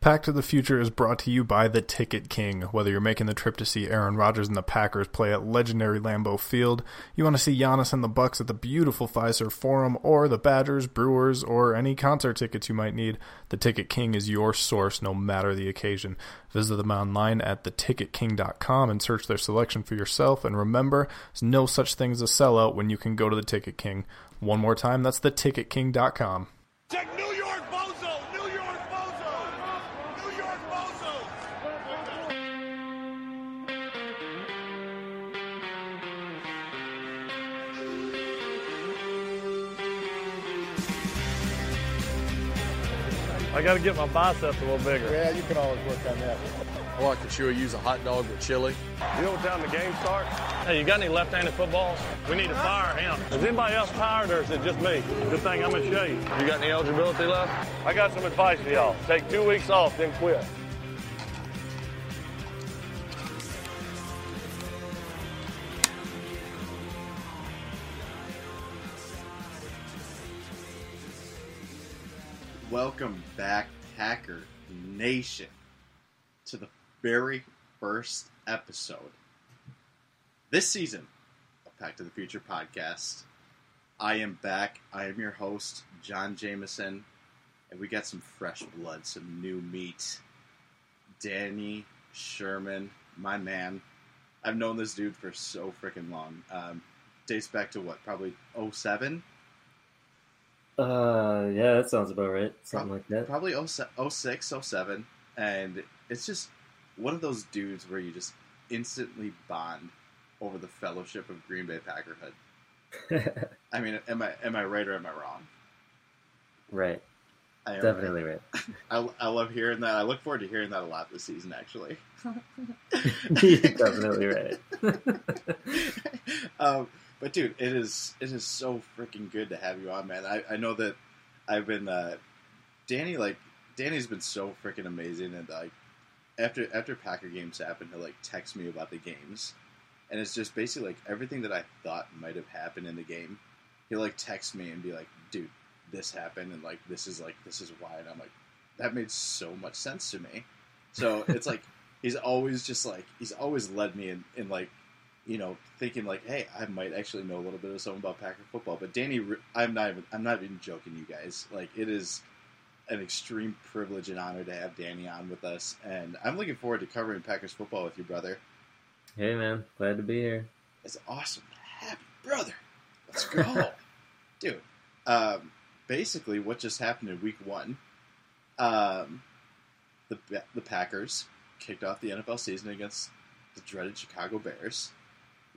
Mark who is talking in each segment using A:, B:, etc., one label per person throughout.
A: Pack to the Future is brought to you by The Ticket King. Whether you're making the trip to see Aaron Rodgers and the Packers play at legendary Lambeau Field, you want to see Giannis and the Bucks at the beautiful Fiserv Forum, or the Badgers, Brewers, or any concert tickets you might need, The Ticket King is your source no matter the occasion. Visit them online at theticketking.com and search their selection for yourself. And remember, there's no such thing as a sellout when you can go to The Ticket King. One more time, that's theticketking.com.
B: Check
C: I got to get my biceps a little bigger.
D: Yeah, you can always work on that.
E: I like that you would use a hot dog with chili.
C: You know what time the game starts? Hey, you got any left-handed footballs? We need to fire him. Is anybody else tired or is it just me? Good thing I'm in shape. You got any eligibility left? I got some advice for y'all. Take two weeks off, then quit.
F: Welcome back, Packer Nation, to the very first episode this season of Pack to the Future podcast. I am back. I am your host, Jon Jameson, and we got some fresh blood, some new meat. Danny Sherman, my man. I've known this dude for so freaking long. Um, dates back to what? Probably 07?
G: Uh, yeah, that sounds about right. Something like that.
F: Probably 06, 07. And it's just one of those dudes where you just instantly bond over the fellowship of Green Bay Packerhood. I mean, am I am I right or am I wrong?
G: right.
F: I
G: Definitely right.
F: I, I love hearing that. I look forward to hearing that a lot this season, actually.
G: Definitely right.
F: um, but dude, it is it is so freaking good to have you on, man. I, I know that I've been uh, Danny like Danny's been so freaking amazing, and like after after Packer games happen, he'll like text me about the games, and it's just basically like everything that I thought might have happened in the game. He'll like text me and be like, "Dude, this happened, and like this is like this is why," and I'm like, "That made so much sense to me." So it's like he's always just like he's always led me in, in like you know thinking like, "Hey, I might actually know a little bit of something about Packer football." But Danny, I'm not even I'm not even joking, you guys. Like it is an extreme privilege and honor to have Danny on with us, and I'm looking forward to covering Packers football with you, brother.
G: Hey, man. Glad to be here.
F: It's awesome happy brother. Let's go, dude. Um, basically, what just happened in Week One, um, the the Packers kicked off the NFL season against the dreaded Chicago Bears.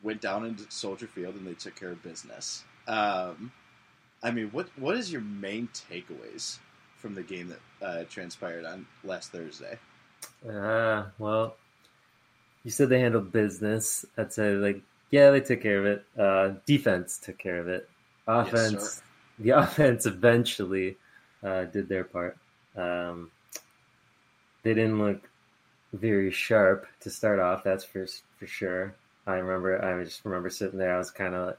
F: Went down into Soldier Field and they took care of business. Um, I mean, what what is your main takeaways from the game that uh, transpired on last Thursday?
G: Uh, well, you said they handled business. I'd say, like, yeah, they took care of it. Uh, defense took care of it. Offense,
F: sir.
G: the offense eventually uh, did their part. Um, they didn't look very sharp to start off. That's for for sure. I remember. I just remember sitting there. I was kind of.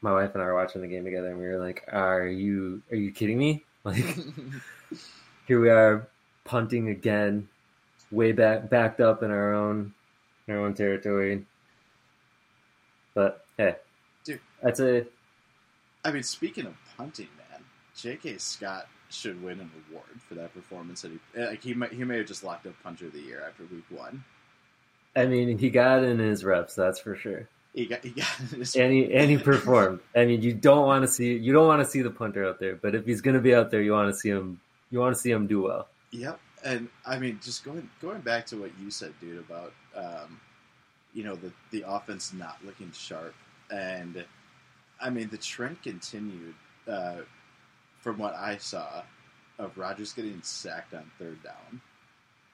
G: My wife and I were watching the game together, and we were like, "Are you? Are you kidding me? Like, here we are punting again, way back, backed up in our own, in our own territory." But hey,
F: Dude.
G: I'd say
F: I mean, speaking of punting, man, J.K. Scott should win an award for that performance. That he like he might, he may have just locked up punter of the year after week one.
G: I mean, he got in his reps, that's for sure.
F: He got he got his,
G: And he and he performed. I mean, you don't want to see you don't want to see the punter out there, but if he's going to be out there, you want to see him. You want to see him do well.
F: Yep, and I mean, just going going back to what you said, dude, about um, you know the the offense not looking sharp, and I mean the trend continued uh, from what I saw of Rodgers getting sacked on third down,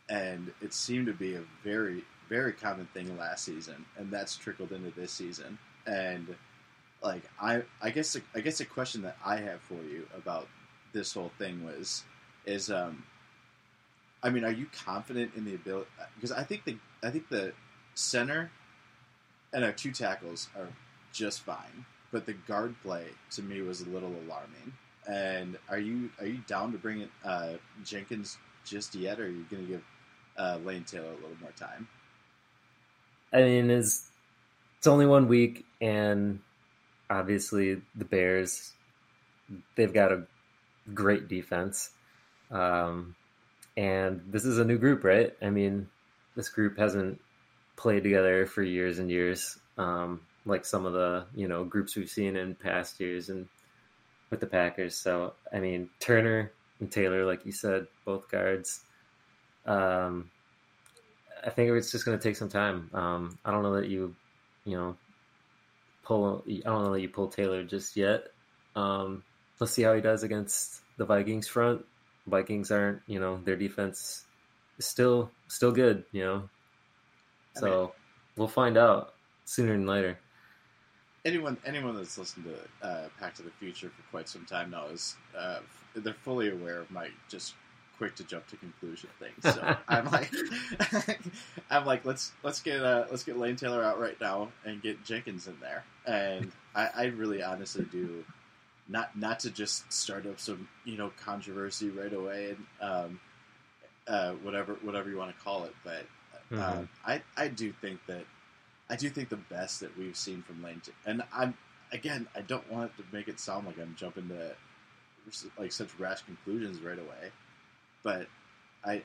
F: and it seemed to be a very very common thing last season, and that's trickled into this season, and like I I guess I guess a question that I have for you about this whole thing was is um I mean, are you confident in the ability? Because I think the I think the center and our two tackles are just fine, but the guard play to me was a little alarming. And are you are you down to bring uh, Jenkins just yet, or are you going to give uh, Lane Taylor a little more time?
G: I mean, it's it's only one week, and obviously the Bears they've got a great defense, um, and this is a new group, right? I mean, this group hasn't played together for years and years, um, like some of the you know groups we've seen in past years, and with the Packers. So I mean, Turner and Taylor, like you said, both guards. Um, I think it's just going to take some time. Um, I don't know that you, you know, pull. I don't know that you pull Taylor just yet. Um, let's see how he does against the Vikings front. Vikings aren't, you know, their defense is still still good, you know. So I mean, we'll find out sooner than later.
F: Anyone anyone that's listened to uh, Pack to the Future for quite some time knows uh, they're fully aware of my just quick to jump to conclusion things. So I'm like, I'm like, let's let's get uh, let's get Lane Taylor out right now and get Jenkins in there. And I, I really honestly do not not to just start up some you know controversy right away and um, uh, whatever whatever you want to call it, but uh, mm-hmm. I I do think that I do think the best that we've seen from Lane, T- and I'm again I don't want to make it sound like I'm jumping to like such rash conclusions right away but I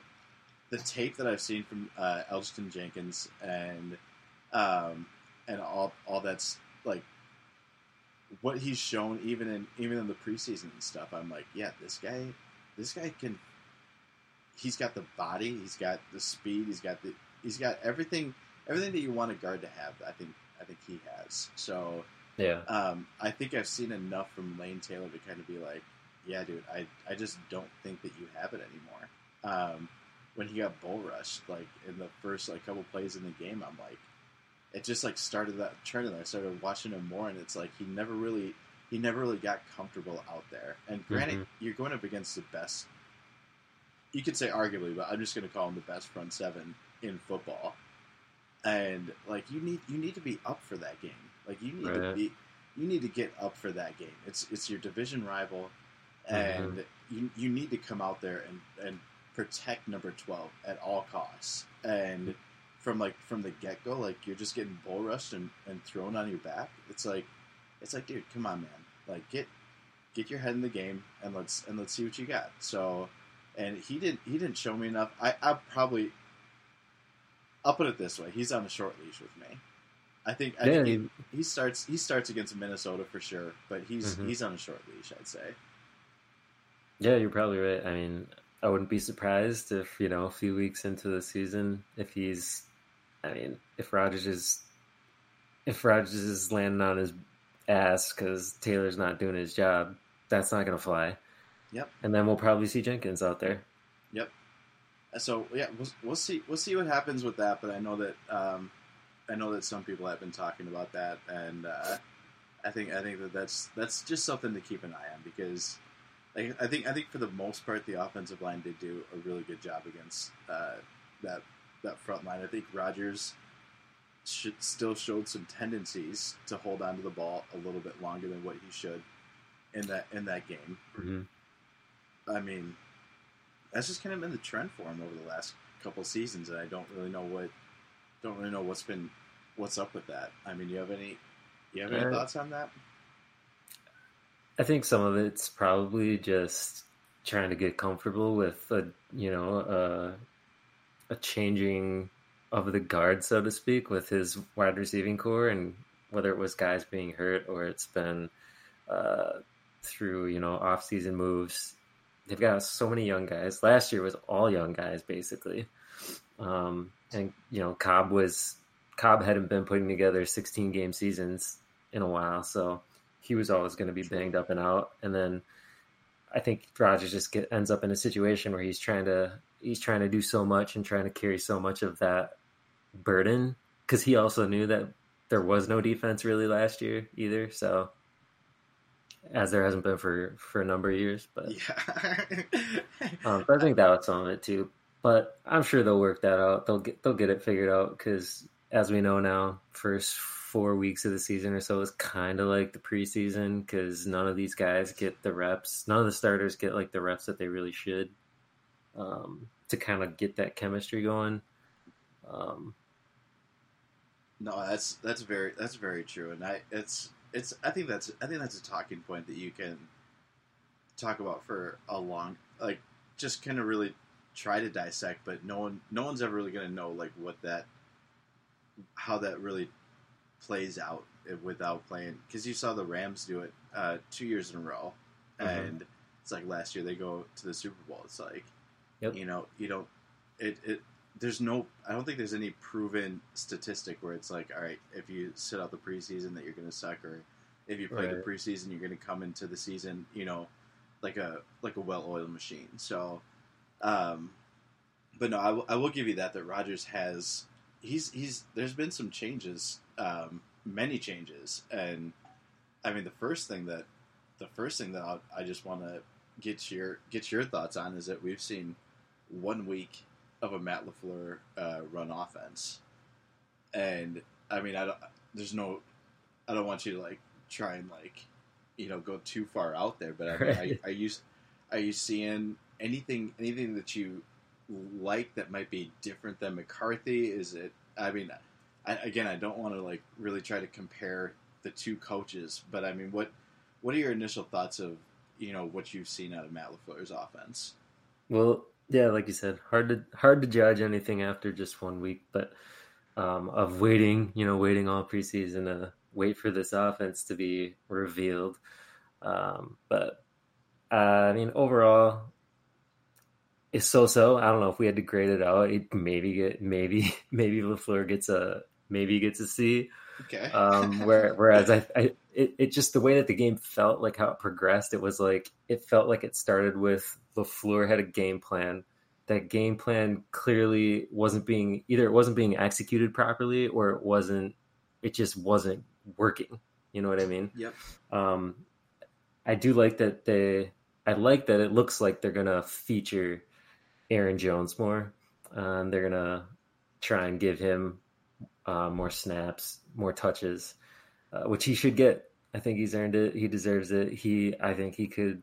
F: the tape that I've seen from uh, Elgton Jenkins and um, and all all that's like what he's shown even in even in the preseason and stuff. I'm like, yeah, this guy, this guy can. He's got the body. He's got the speed. He's got the. He's got everything. Everything that you want a guard to have. I think. I think he has. So.
G: Yeah.
F: Um, I think I've seen enough from Lane Taylor to kind of be like, yeah, dude, I, I just don't think that you have it anymore. Um, when he got bull rushed, like in the first like couple plays in the game, I'm like, it just like started that trend, and I started watching him more, and it's like he never really he never really got comfortable out there. And granted, mm-hmm. you're going up against the best. You could say arguably, but I'm just going to call him the best front seven in football. And like you need you need to be up for that game. Like you need right. to be you need to get up for that game. It's it's your division rival. Mm-hmm. and mm-hmm. you you need to come out there and and protect number twelve at all costs. And from like from the get go, like you're just getting bull rushed and, and thrown on your back. It's like it's like, dude, come on, man. Like get get your head in the game and let's and let's see what you got. So and he didn't he didn't show me enough. I I probably I'll put it this way: he's on a short leash with me. I think, I think he, he, starts he starts against Minnesota for sure, but he's mm-hmm. he's on a short leash. I'd say.
G: Yeah, you're probably right. I mean, I wouldn't be surprised if you know a few weeks into the season, if he's, I mean, if Rodgers is, if Rodgers is landing on his ass because Taylor's not doing his job, that's not going to fly.
F: Yep.
G: And then we'll probably see Jenkins out there.
F: Yep. So yeah, we'll, we'll see. We'll see what happens with that. But I know that um, I know that some people have been talking about that, and uh, I think I think that that's that's just something to keep an eye on because like, I think I think for the most part, the offensive line did do a really good job against uh, that that front line. I think Rodgers should, still showed some tendencies to hold on to the ball a little bit longer than what he should in that in that game.
G: Mm-hmm.
F: I mean, that's just kind of been the trend for him over the last couple seasons, and I don't really know what don't really know what's been what's up with that. I mean, you have any you have any uh, thoughts on that?
G: I think some of it's probably just trying to get comfortable with a you know a, a changing of the guard, so to speak, with his wide receiving corps, and whether it was guys being hurt or it's been uh, through you know off season moves. They've got so many young guys. Last year was all young guys basically, um, and you know Cobb was Cobb hadn't been putting together 16 game seasons in a while, so he was always going to be banged up and out. And then I think Rodgers just get, ends up in a situation where he's trying to he's trying to do so much and trying to carry so much of that burden because he also knew that there was no defense really last year either. So as there hasn't been for for a number of years, but
F: yeah,
G: um, I think that was some of it too. But I'm sure they'll work that out. They'll get they'll get it figured out because as we know now, first four weeks of the season or so is kind of like the preseason because none of these guys get the reps. None of the starters get like the reps that they really should. um, to kind of get that chemistry going. Um,
F: No, that's that's very that's very true, and I it's it's I think that's I think that's a talking point that you can talk about for a long like just kind of really try to dissect, but no one no one's ever really going to know like what that how that really plays out without playing because you saw the Rams do it uh, two years in a row,
G: Mhm.
F: and it's like last year they go to the Super Bowl. It's like
G: Yep.
F: you know you don't it it there's no I don't think there's any proven statistic where it's like all right if you sit out the preseason that you're going to suck or if you play the preseason you're going to come into the season you know like a like a well-oiled machine. So, um, but no, I, will- I will give you that that Rodgers has he's he's there's been some changes, um, many changes, and I mean the first thing that the first thing that I'll, I just want to get your get your thoughts on is that we've seen one week of a Matt Lafleur uh, run offense, and I mean I don't there's no I don't want you to like try and like you know go too far out there, but I mean,
G: Right.
F: are, are you are you seeing anything anything that you like that might be different than McCarthy? Is it? I mean, I, again, I don't want to like really try to compare the two coaches, but I mean, what what are your initial thoughts of you know what you've seen out of Matt Lafleur's offense?
G: Well, yeah, like you said, hard to hard to judge anything after just one week, but um, of waiting, you know, waiting all preseason to wait for this offense to be revealed. Um, but uh, I mean, overall, it's so-so. I don't know if we had to grade it out. It maybe get maybe maybe Lafleur gets a maybe get to see.
F: Okay.
G: Um, where, whereas I, I it, it just the way that the game felt, like how it progressed, it was like it felt like it started with Lafleur had a game plan. That game plan clearly wasn't being either it wasn't being executed properly or it wasn't it just wasn't working. You know what I mean?
F: Yep.
G: Um, I do like that they. I like that it looks like they're gonna feature Aaron Jones more. Um, they're gonna try and give him uh, more snaps, more touches, uh, which he should get. I think he's earned it. He deserves it. He, I think he could.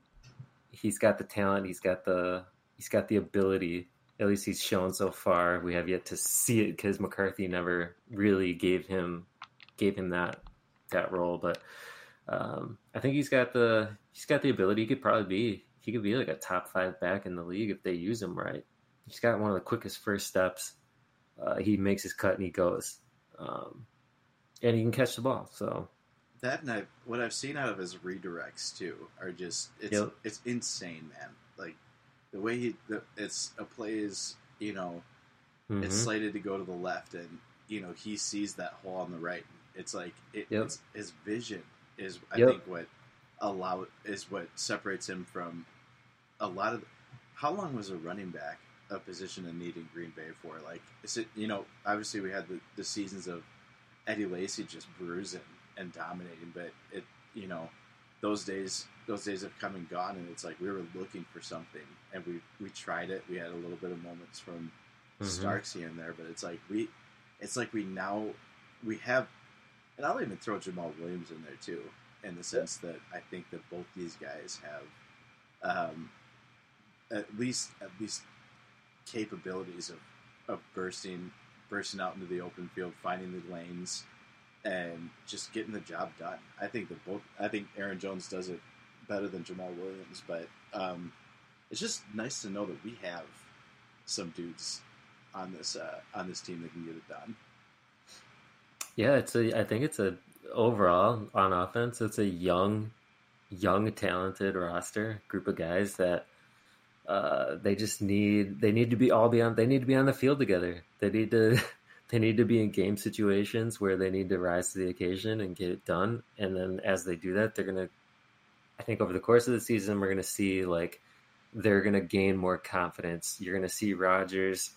G: He's got the talent. He's got the. He's got the ability. At least he's shown so far. We have yet to see it because McCarthy never really gave him gave him that that role. But um, I think he's got the he's got the ability. He could probably be he could be like a top five back in the league if they use him right. He's got one of the quickest first steps. Uh, he makes his cut and he goes, um, and he can catch the ball. So
F: That and I, what I've seen out of his redirects too are just it's
G: Yep.
F: it's insane, man. Like the way he the, it's a play is you know it's
G: mhm.
F: slated to go to the left, and you know he sees that hole on the right. It's like it,
G: Yep.
F: it's, his vision is I
G: Yep.
F: think what allow is what separates him from a lot of. How long was a running back a position in need in Green Bay for? Like, is it you know obviously we had the, the seasons of Eddie Lacy just bruising and dominating, but it you know those days those days have come and gone, and it's like we were looking for something, and we we tried it. We had a little bit of moments from
G: Mhm.
F: Starks here and there, but it's like we it's like we now we have, and I'll even throw Jamaal Williams in there too, in the sense that I think that both these guys have um, at least at least capabilities of, of bursting bursting out into the open field, finding the lanes, and just getting the job done. I think that both. I think Aaron Jones does it better than Jamaal Williams, but um, it's just nice to know that we have some dudes on this uh, on this team that can get it done.
G: Yeah, it's a. I think it's a overall on offense. It's a young, young, talented roster group of guys that uh, they just need. They need to be all be on. They need to be on the field together. They need to. They need to be in game situations where they need to rise to the occasion and get it done. And then as they do that, they're gonna. I think over the course of the season, we're gonna see like they're gonna gain more confidence. You're gonna see Rodgers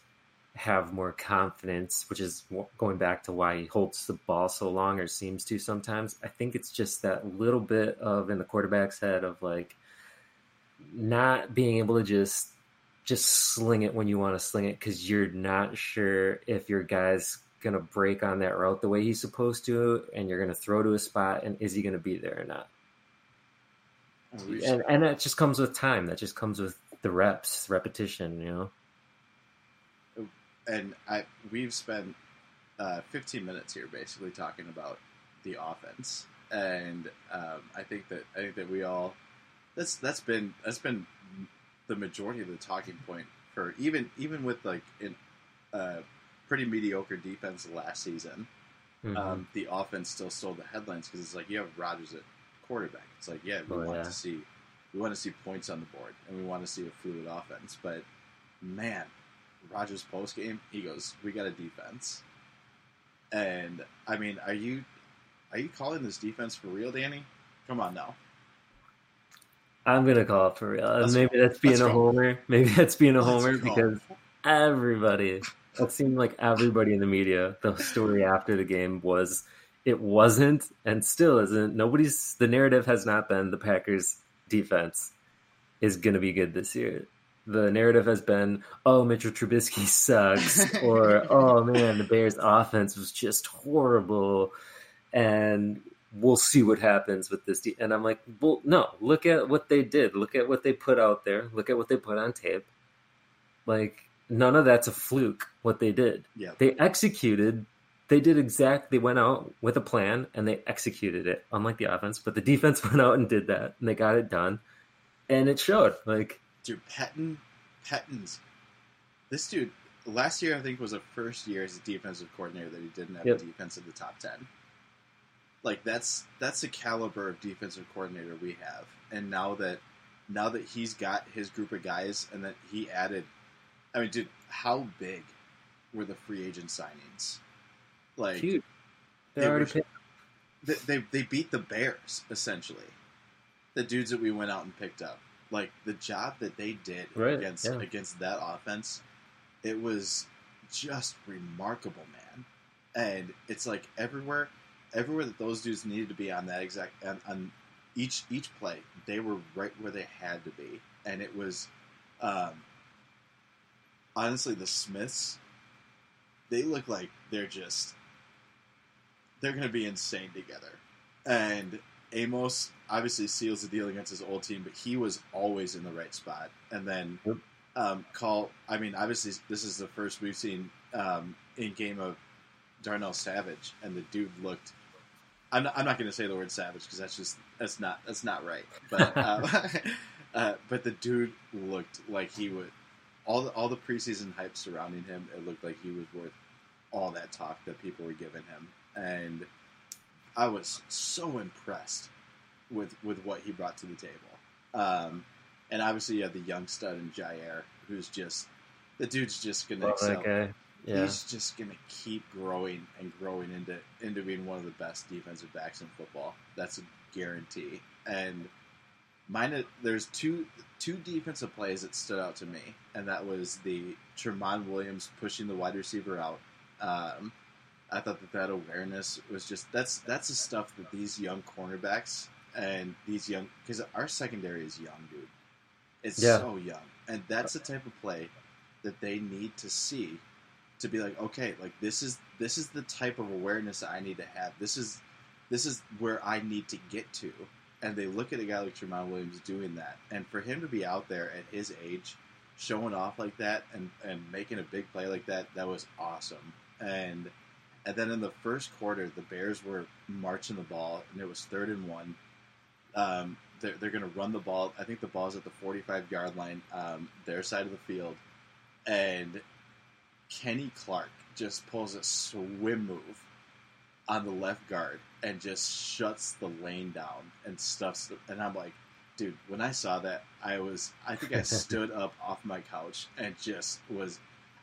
G: have more confidence, which is going back to why he holds the ball so long or seems to sometimes. I think it's just that little bit of in the quarterback's head of like not being able to just just sling it when you want to sling it because you're not sure if your guy's gonna break on that route the way he's supposed to, and you're gonna throw to a spot, and is he gonna be there or not?
F: And
G: and that just comes with time. That just comes with the reps, repetition. You know.
F: and I we've spent uh, 15 minutes here basically talking about the offense, and um, I think that I think that we all that's that's been that's been the majority of the talking point for even even with like in uh, pretty mediocre defense last season.
G: Mhm.
F: Um, the offense still stole the headlines because it's like you have Rodgers at quarterback. It's like yeah, we
G: Oh,
F: want
G: yeah.
F: to see we want to see points on the board and we want to see a fluid offense. But man, Rodgers post game, he goes, "We got a defense." And I mean, are you are you calling this defense for real, Danny? Come on now.
G: I'm gonna call it for real. Uh, and
F: Let's
G: maybe that's being
F: Let's
G: a homer. Maybe that's being a homer because everybody, it seemed like everybody in the media, the story after the game was it wasn't and still isn't. Nobody's the narrative has not been the Packers defense is gonna be good this year. The narrative has been, oh, Mitchell Trubisky sucks, or oh man, the Bears offense was just horrible, and we'll see what happens with this. De-. And I'm like, well, no, look at what they did. Look at what they put out there. Look at what they put on tape. Like, none of that's a fluke, what they did.
F: Yeah.
G: They executed, they did exact, they went out with a plan and they executed it, unlike the offense. But the defense went out and did that and they got it done. And it showed. Like,
F: Dude, Pettine, Pettine's this dude last year I think was the first year as a defensive coordinator that he didn't have
G: Yep.
F: a defense in the top ten. Like that's that's the caliber of defensive coordinator we have. And now that now that he's got his group of guys and that he added I mean, dude, how big were the free agent signings? Like
G: huge.
F: they were- they, they they beat the Bears essentially. The dudes that we went out and picked up, like the job that they did
G: Right,
F: against
G: yeah.
F: against that offense, it was just remarkable, man. And it's like everywhere, everywhere that those dudes needed to be on that exact on, on each each play, they were right where they had to be, and it was um, honestly the Smiths. They look like they're just they're going to be insane together. And Amos obviously seals the deal against his old team, but he was always in the right spot. And then
G: Yep.
F: um, call. I mean, obviously this is the first we've seen um, in game of Darnell Savage, and the dude looked. I'm not, I'm not going to say the word savage because that's just that's not that's not right. But um, uh, but the dude looked like he would all the, all the preseason hype surrounding him. It looked like he was worth all that talk that people were giving him, and I was so impressed with with what he brought to the table. Um, and obviously, you have the young stud in Jaire, who's just the dude's just gonna
G: Love
F: excel.
G: Yeah.
F: He's just gonna keep growing and growing into into being one of the best defensive backs in football. That's a guarantee. And mine, there's two two defensive plays that stood out to me, and that was the Tramon Williams pushing the wide receiver out. Um, I thought that that awareness was just that's that's the stuff that these young cornerbacks and these young because our secondary is young, dude. It's
G: Yeah.
F: so young, and that's the type of play that they need to see to be like, okay, like this is this is the type of awareness I need to have. This is this is where I need to get to. And they look at a guy like Tramon Williams doing that, and for him to be out there at his age, showing off like that and and making a big play like that, that was awesome. And and then in the first quarter, the Bears were marching the ball, and it was third and one. Um, they're they're going to run the ball. I think the ball's at the 45 yard line, um, their side of the field, and Kenny Clark just pulls a swim move on the left guard and just shuts the lane down and stuffs. The, and I'm like, dude, when I saw that, I was, I think I stood up off my couch and just was,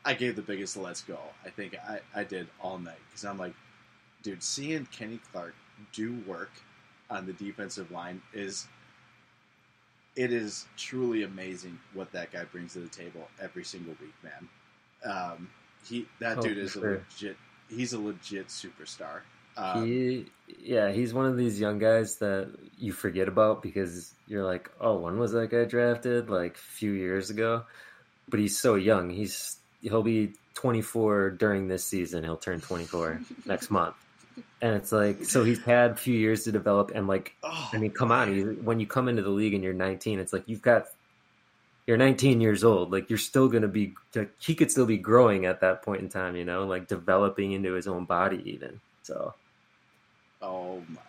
F: I gave the biggest let's go. I think I, I did all night because I'm like, dude, seeing Kenny Clark do work on the defensive line is it is truly amazing what that guy brings to the table every single week, man. Um, he that
G: Oh,
F: dude is a legit. He's a legit superstar. Um,
G: he, yeah, he's one of these young guys that you forget about because you're like, oh, when was that guy drafted? Like a few years ago. But he's so young. He's he'll be 24 during this season. He'll turn 24 next month. And it's like, so he's had a few years to develop. And like,
F: oh,
G: I mean, come on, when you come into the league and you're 19, it's like you've got you're 19 years old. Like you're still gonna be. He could still be growing at that point in time. You know, like developing into his own body even. So.
F: Oh my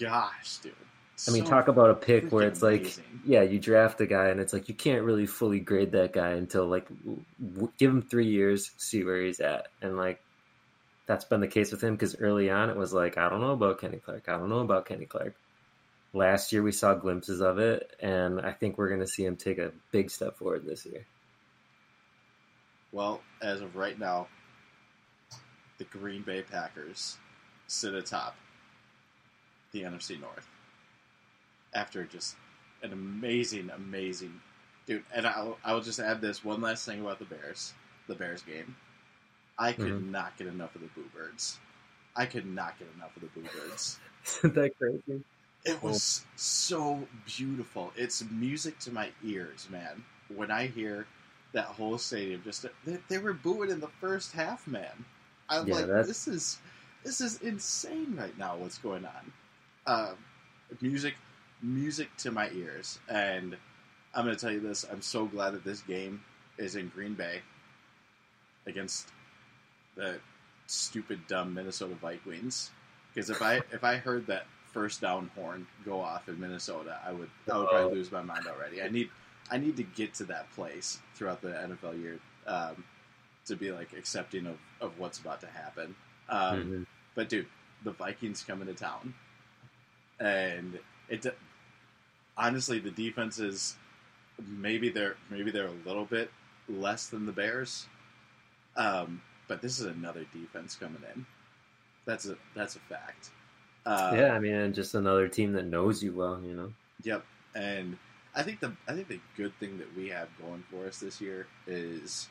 F: gosh, dude.
G: I mean,
F: So
G: talk about a pick where it's like,
F: amazing.
G: yeah, you draft a guy and it's like you can't really fully grade that guy until like w- give him three years, see where he's at, and like that's been the case with him because early on it was like I don't know about Kenny Clark, I don't know about Kenny Clark. Last year we saw glimpses of it, and I think we're going to see him take a big step forward this year.
F: Well, as of right now, the Green Bay Packers sit atop the NFC North after just an amazing, amazing dude. And I'll, I'll just add this one last thing about the Bears, the Bears game. I could
G: Mhm.
F: not get enough of the Boo Birds. I could not get enough of the Boo Birds.
G: Isn't that crazy?
F: It was so beautiful. It's music to my ears, man. When I hear that whole stadium, just they, they were booing in the first half, man. I'm
G: Yeah,
F: like,
G: that's-
F: this is this is insane right now. What's going on? Uh, music, music to my ears, and I'm going to tell you this. I'm so glad that this game is in Green Bay against the stupid, dumb Minnesota Vikings. Because if I if I heard that first down horn go off in Minnesota, I would I would probably lose my mind already. I need I need to get to that place throughout the NFL year um, to be like accepting of, of what's about to happen. Um,
G: Mhm.
F: But dude, the Vikings come into town, and it honestly the defense is maybe they're maybe they're a little bit less than the Bears, um, but this is another defense coming in. That's a that's a fact. Uh,
G: yeah, I mean, just another team that knows you well, you know.
F: Yep, and I think the I think the good thing that we have going for us this year is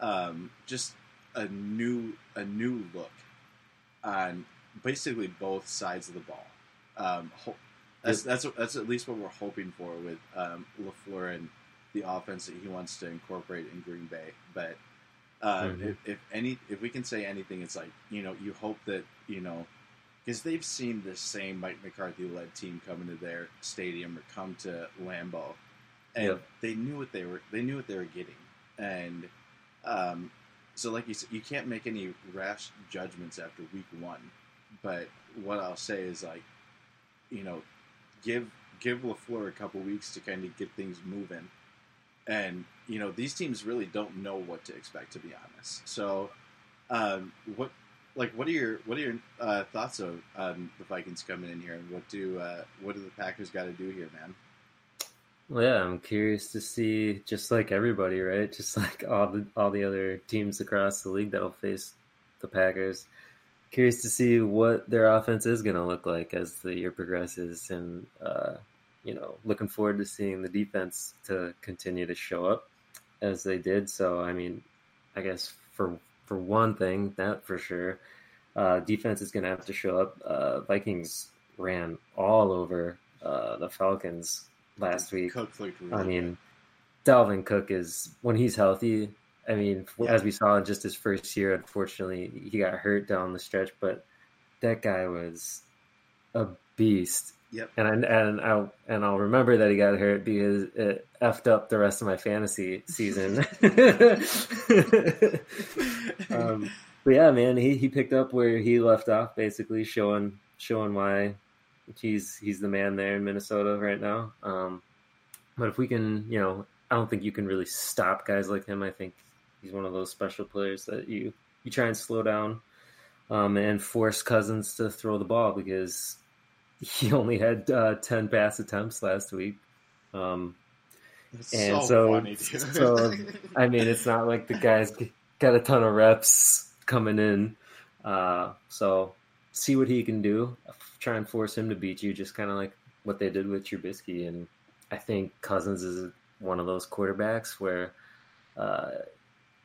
F: um, just a new a new look on basically both sides of the ball. Um, ho- that's that's that's at least what we're hoping for with um, Lafleur and the offense that he wants to incorporate in Green Bay. But uh,
G: Mhm.
F: if, if any if we can say anything, it's like you know you hope that you know because they've seen the same Mike McCarthy led team come into their stadium or come to Lambeau, and
G: Yep.
F: they knew what they were they knew what they were getting, and um, so like you said, you can't make any rash judgments after week one. But what I'll say is like, you know, give give Lafleur a couple weeks to kind of get things moving, and you know these teams really don't know what to expect to be honest. So, um, what like what are your what are your uh, thoughts of um, the Vikings coming in here, and what do uh, what do the Packers got to do here, man?
G: Well, yeah, I'm curious to see, just like everybody, right? Just like all the all the other teams across the league that'll face the Packers. Curious to see what their offense is going to look like as the year progresses, and uh, you know, looking forward to seeing the defense to continue to show up as they did. So, I mean, I guess for for one thing, that for sure, uh, defense is going to have to show up. Uh, Vikings ran all over uh, the Falcons last week.
F: Really
G: I mean, Dalvin Cook is when he's healthy. I mean,
F: Yeah.
G: as we saw in just his first year, unfortunately, he got hurt down the stretch. But that guy was a beast.
F: Yep.
G: And I, and I and I'll remember that he got hurt because it effed up the rest of my fantasy season. um, but yeah, man, he, he picked up where he left off, basically showing showing why he's he's the man there in Minnesota right now. Um, but if we can, you know, I don't think you can really stop guys like him. I think he's one of those special players that you you try and slow down um, and force Cousins to throw the ball because he only had uh, ten pass attempts last week. Um,
F: It's
G: and
F: so,
G: so-
F: funny,
G: so, I mean, it's not like the guys got a ton of reps coming in. Uh, so see what he can do. Try and force him to beat you, just kind of like what they did with Trubisky. And I think Cousins is one of those quarterbacks where uh,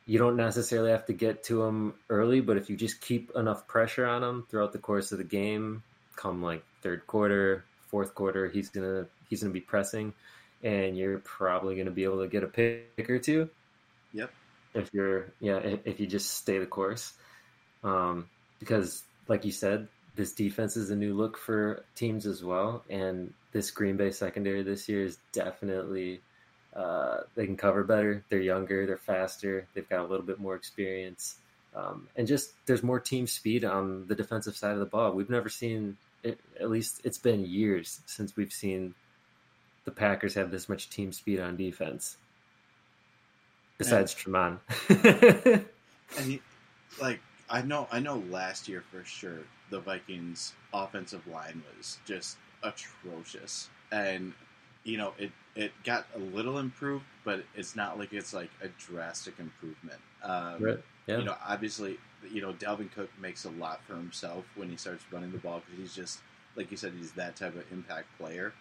G: you don't necessarily have to get to him early, but if you just keep enough pressure on him throughout the course of the game, come like third quarter, fourth quarter, he's gonna he's gonna be pressing and you're probably going to be able to get a pick or two.
F: Yep.
G: If you're, yeah, if, if you just stay the course, um, because like you said, this defense is a new look for teams as well, and this Green Bay secondary this year is definitely Uh, they can cover better. They're younger. They're faster. They've got a little bit more experience, um, and just there's more team speed on the defensive side of the ball. We've never seen. It, at least it's been years since we've seen the Packers have this much team speed on defense. Besides Tramon.
F: and he, like I know, I know. Last year for sure, the Vikings' offensive line was just atrocious, and you know it it got a little improved, but it's not like it's like a drastic improvement. Um,
G: Right. Yeah.
F: You know, obviously, you know Dalvin Cook makes a lot for himself when he starts running the ball because he's just like you said, he's that type of impact player.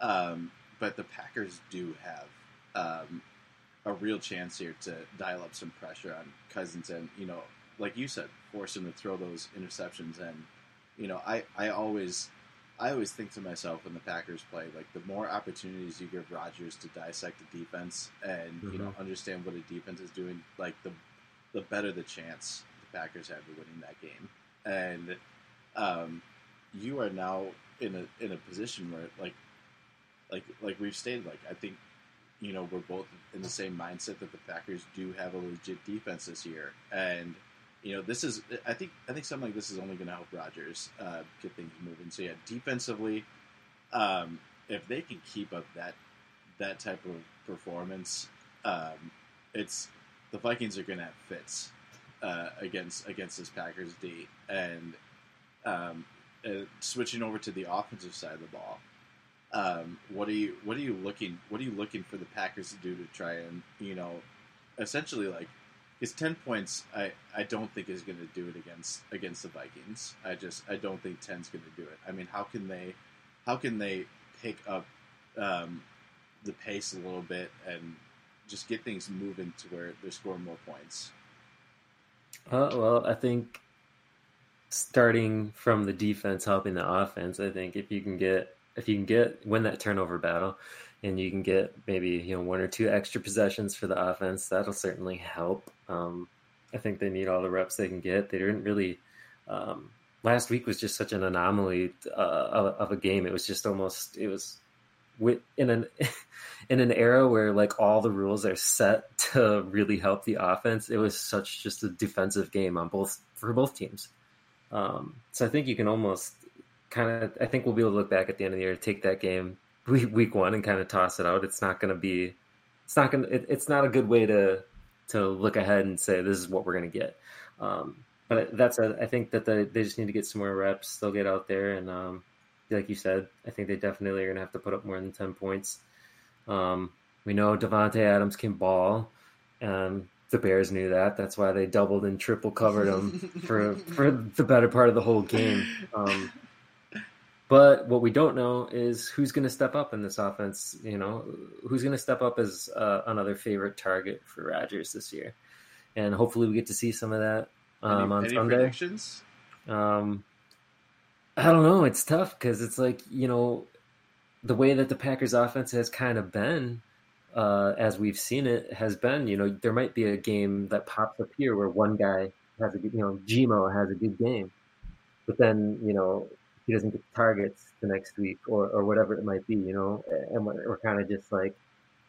F: Um, but the Packers do have um, a real chance here to dial up some pressure on Cousins, and you know, like you said, force him to throw those interceptions. And you know, I I always I always think to myself when the Packers play, like the more opportunities you give Rodgers to dissect the defense and you know understand what a defense is doing, like the the better the chance Packers of winning that game. And um, you are now in a in a position where like like like we've stated, like I think you know we're both in the same mindset that the Packers do have a legit defense this year, and you know this is I think I think something like this is only going to help Rodgers uh, get things moving. So yeah, defensively, um, if they can keep up that that type of performance, um, it's the Vikings are going to have fits uh, against against this Packers D, and um, uh, switching over to the offensive side of the ball. Um, what are you what are you looking what are you looking for the Packers to do to try and you know essentially like his ten points I, I don't think is going to do it against against the Vikings. I just I don't think 10's going to do it. I mean how can they how can they pick up um, the pace a little bit and just get things moving to where they're scoring more points
G: Uh, well, I think starting from the defense helping the offense. I think if you can get if you can get win that turnover battle, and you can get maybe you know one or two extra possessions for the offense, that'll certainly help. Um, I think they need all the reps they can get. They didn't really. Um, last week was just such an anomaly uh, of, of a game. It was just almost it was in an in an era where like all the rules are set to really help the offense, it was such just a defensive game on both for both teams. Um, so I think you can almost kind of I think we'll be able to look back at the end of the year, take that game week, one, and kind of toss it out. It's not going to be, it's not going it, it's not a good way to to look ahead and say this is what we're going to get. Um, but that's a, I think that the, they just need to get some more reps. They'll get out there and um, like you said, I think they definitely are going to have to put up more than 10 points. Um, we know Davante Adams can ball. Um, the Bears knew that. That's why they doubled and triple covered him for for the better part of the whole game. Um, but what we don't know is who's going to step up in this offense. You know, who's going to step up as uh, another favorite target for Rodgers this year, and hopefully we get to see some of that um,
F: any,
G: on
F: any
G: Sunday.
F: predictions
G: Um, I don't know. It's tough because it's like you know the way that the Packers offense has kind of been, uh, as we've seen it, has been. You know, there might be a game that pops up here where one guy has a good, you know, G-Mo has a good game, but then you know he doesn't get targets the next week or or whatever it might be. You know, and we're, kind of just like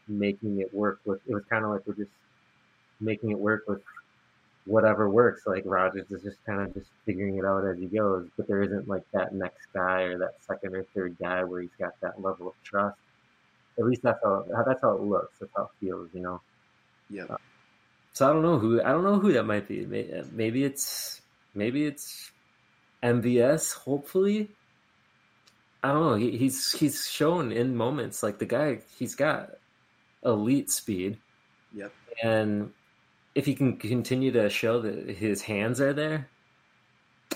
G: making it work with. It was kind of like we're just making it work with whatever works. Like Rodgers is just kind of just figuring it out as he goes, but there isn't like that next guy or that second or third guy where he's got that level of trust. At least that's how that's how it looks. That's how it feels, you know.
F: yeah uh,
G: So I don't know who I don't know who that might be. Uh, maybe it's maybe it's MVS. Hopefully, I don't know. He, he's he's shown in moments like the guy. He's got elite speed.
F: yep
G: and if he can continue to show that his hands are there,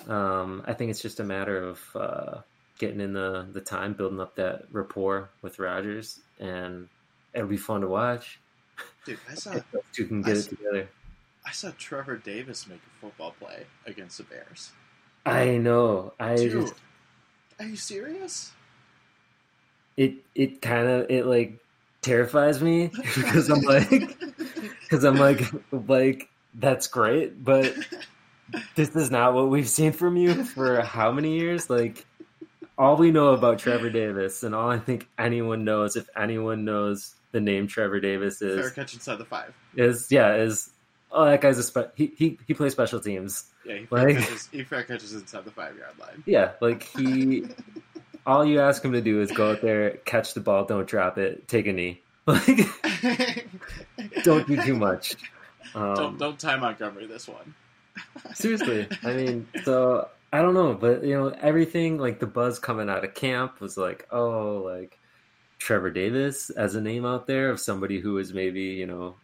G: um, I think it's just a matter of uh, getting in the, the time, building up that rapport with Rodgers, and it'll be fun to watch.
F: dude I saw
G: two can get
F: I
G: it together.
F: I saw Trevor Davis make a football play against the Bears
G: I know. I
F: Dude,
G: just
F: are you serious?
G: it it kind of it like terrifies me because I'm like because I'm like like that's great, but this is not what we've seen from you for how many years? Like all we know about Trevor Davis and all I think anyone knows, if anyone knows the name Trevor Davis is Fair
F: catch inside the five.
G: is yeah is oh that guy's a spe- he he he plays special teams.
F: Yeah, he fair,
G: Like-
F: catches, he fair catches inside the five yard line.
G: Yeah, like he all you ask him to do is go out there, catch the ball, don't drop it, take a knee. Like don't do too much. Um,
F: don't don't Ty Montgomery this one.
G: Seriously, I mean, so I don't know, but you know, everything like the buzz coming out of camp was like, oh, like Trevor Davis as a name out there of somebody who is maybe you know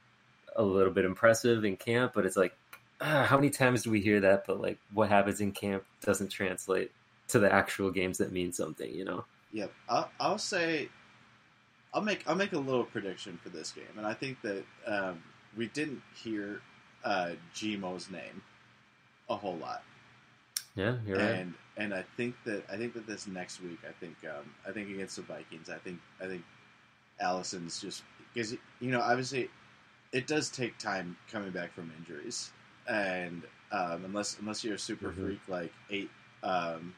G: a little bit impressive in camp, but it's like, ah, how many times do we hear that? But like, what happens in camp doesn't translate to the actual games that mean something, you know?
F: Yep. I'll, I'll say I'll make I'll make a little prediction for this game, and I think that um, we didn't hear uh, G-Mo's name a whole lot,
G: Yeah, you're right.
F: and and I think that I think that this next week, I think um, I think against the Vikings, I think I think Allison's just because you know obviously it does take time coming back from injuries, and um, unless unless you're a super
G: Mhm.
F: freak like eight um,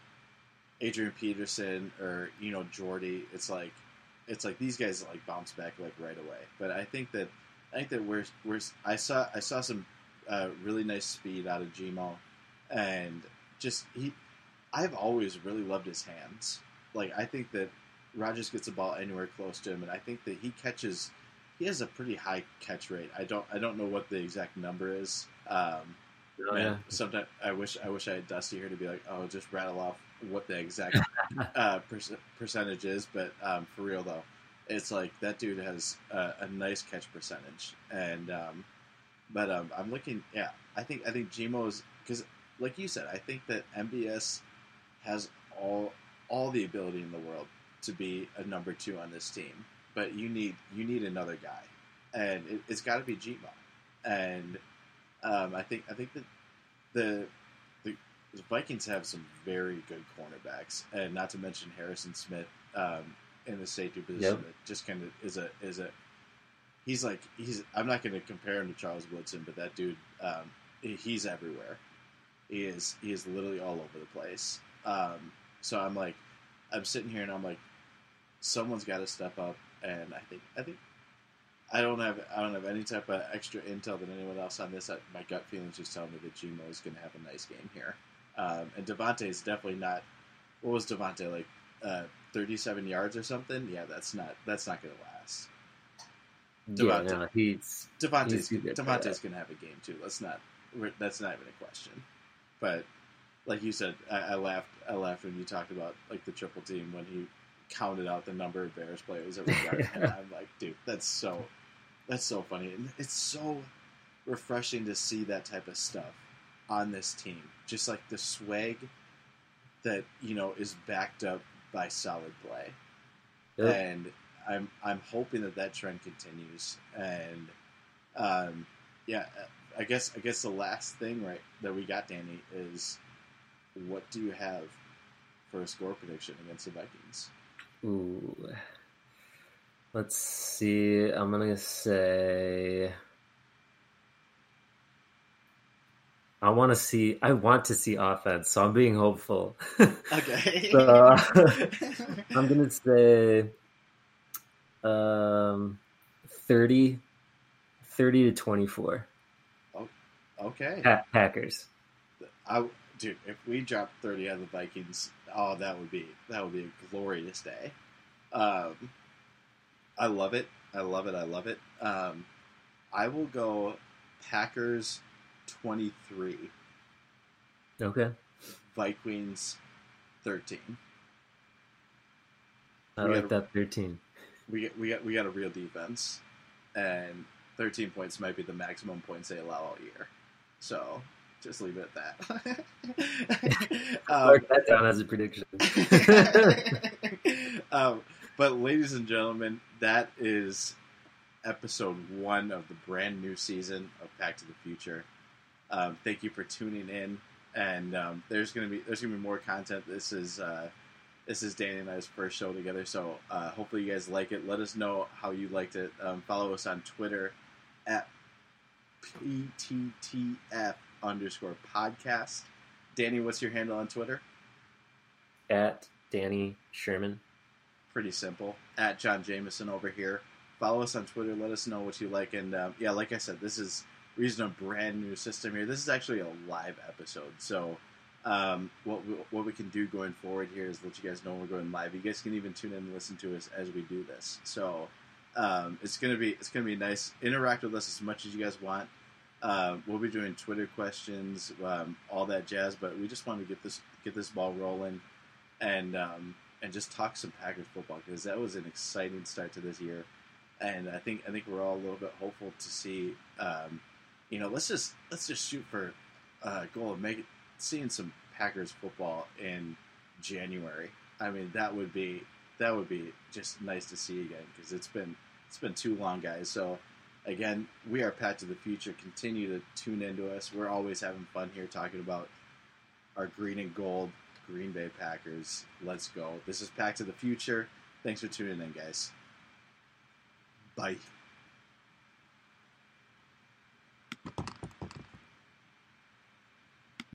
F: Adrian Peterson or you know Jordy, it's like it's like these guys like bounce back like right away. But I think that I think that we're we're I saw I saw some uh, really nice speed out of G-Mo, and just he I've always really loved his hands. Like I think that Rodgers gets the ball anywhere close to him, and I think that he catches. He has a pretty high catch rate. I don't. I don't know what the exact number is. Um,
G: Oh, yeah.
F: sometimes I wish I wish I had Dusty here to be like, oh, just rattle off what the exact uh, perc- percentage is. But um, for real though, it's like that dude has a, a nice catch percentage, and um, but um, I'm looking. Yeah, I think I think G-Mo's because, like you said, I think that MVS has all all the ability in the world to be a number two on this team, but you need you need another guy, and it, it's got to be Gmo, and um, I think I think that the, the the Vikings have some very good cornerbacks, and not to mention Harrison Smith um, in the safety position
G: Yep.
F: that just kind of is a is a he's like he's I'm not going to compare him to Charles Woodson, but that dude um, he's everywhere. He is he is literally all over the place. Um, so I'm like I'm sitting here and I'm like someone's got to step up, and I think I think I don't have I don't have any type of extra intel than anyone else on this. I, my gut feelings just tell me that G-Mo is going to have a nice game here, um, and Davante is definitely not. What was Davante like? Uh, Thirty-seven yards or something? Yeah, that's not that's not going to last.
G: Yeah,
F: Davante.
G: no, he's
F: Davante's
G: He's too good for Davante's
F: going to have a game too. Let's not. That's not even a question. But like you said, I, I laughed. I laughed when you talked about like the triple team when he counted out the number of Bears players were guarding him. I'm like, dude, that's so that's so funny, and it's so refreshing to see that type of stuff on this team. Just like the swag that you know is backed up by solid play
G: Yep.
F: and I'm I'm hoping that that trend continues. And um, yeah, I guess I guess the last thing right that we got, Danny, is what do you have for a score prediction against the Vikings?
G: Ooh. Let's see. I'm gonna say. I want to see. I want to see offense, so I'm being hopeful.
F: Okay.
G: so, I'm gonna say, um, 30, 30 to 24.
F: okay.
G: Pa- Packers.
F: I, dude, if we drop thirty on the Vikings, oh, that would be that would be a glorious day. Um, I love it. I love it. I love it. Um, I will go Packers twenty three,
G: Okay.
F: Vikings thirteen.
G: I
F: We
G: like
F: gotta-
G: that 13.
F: We we got we got a real defense, and thirteen points might be the maximum points they allow all year. So just leave it at that. um,
G: Mark that down as a prediction.
F: um, but ladies and gentlemen, that is episode one of the brand new season of Pack to the Future. Um, thank you for tuning in, and um, there's gonna be there's gonna be more content. This is uh, this is Danny and I's first show together, so uh, hopefully you guys like it. Let us know how you liked it. Um, follow us on Twitter at pttf underscore podcast. Danny, what's your handle on Twitter?
G: At Danny Sherman.
F: Pretty simple. At Jon Jameson over here. follow us on Twitter. Let us know what you like. And um, yeah, like I said, this is using a brand new system here. This is actually a live episode. So um, what we, what we can do going forward here is let you guys know we're going live. You guys can even tune in and listen to us as we do this. So um, it's gonna be it's gonna be nice. Interact with us as much as you guys want. Uh, we'll be doing Twitter questions, um, all that jazz. But we just want to get this get this ball rolling, and um, and just talk some Packers football because that was an exciting start to this year, and I think I think we're all a little bit hopeful to see. Um, you know, let's just let's just shoot for a goal of making seeing some Packers football in January. I mean, that would be that would be just nice to see again because it's been it's been too long, guys. So again, we are Pack to the Future. Continue to tune into us. We're always having fun here talking about our green and gold Green Bay Packers. Let's go. This is Pack to the Future. Thanks for tuning in, guys. Bye.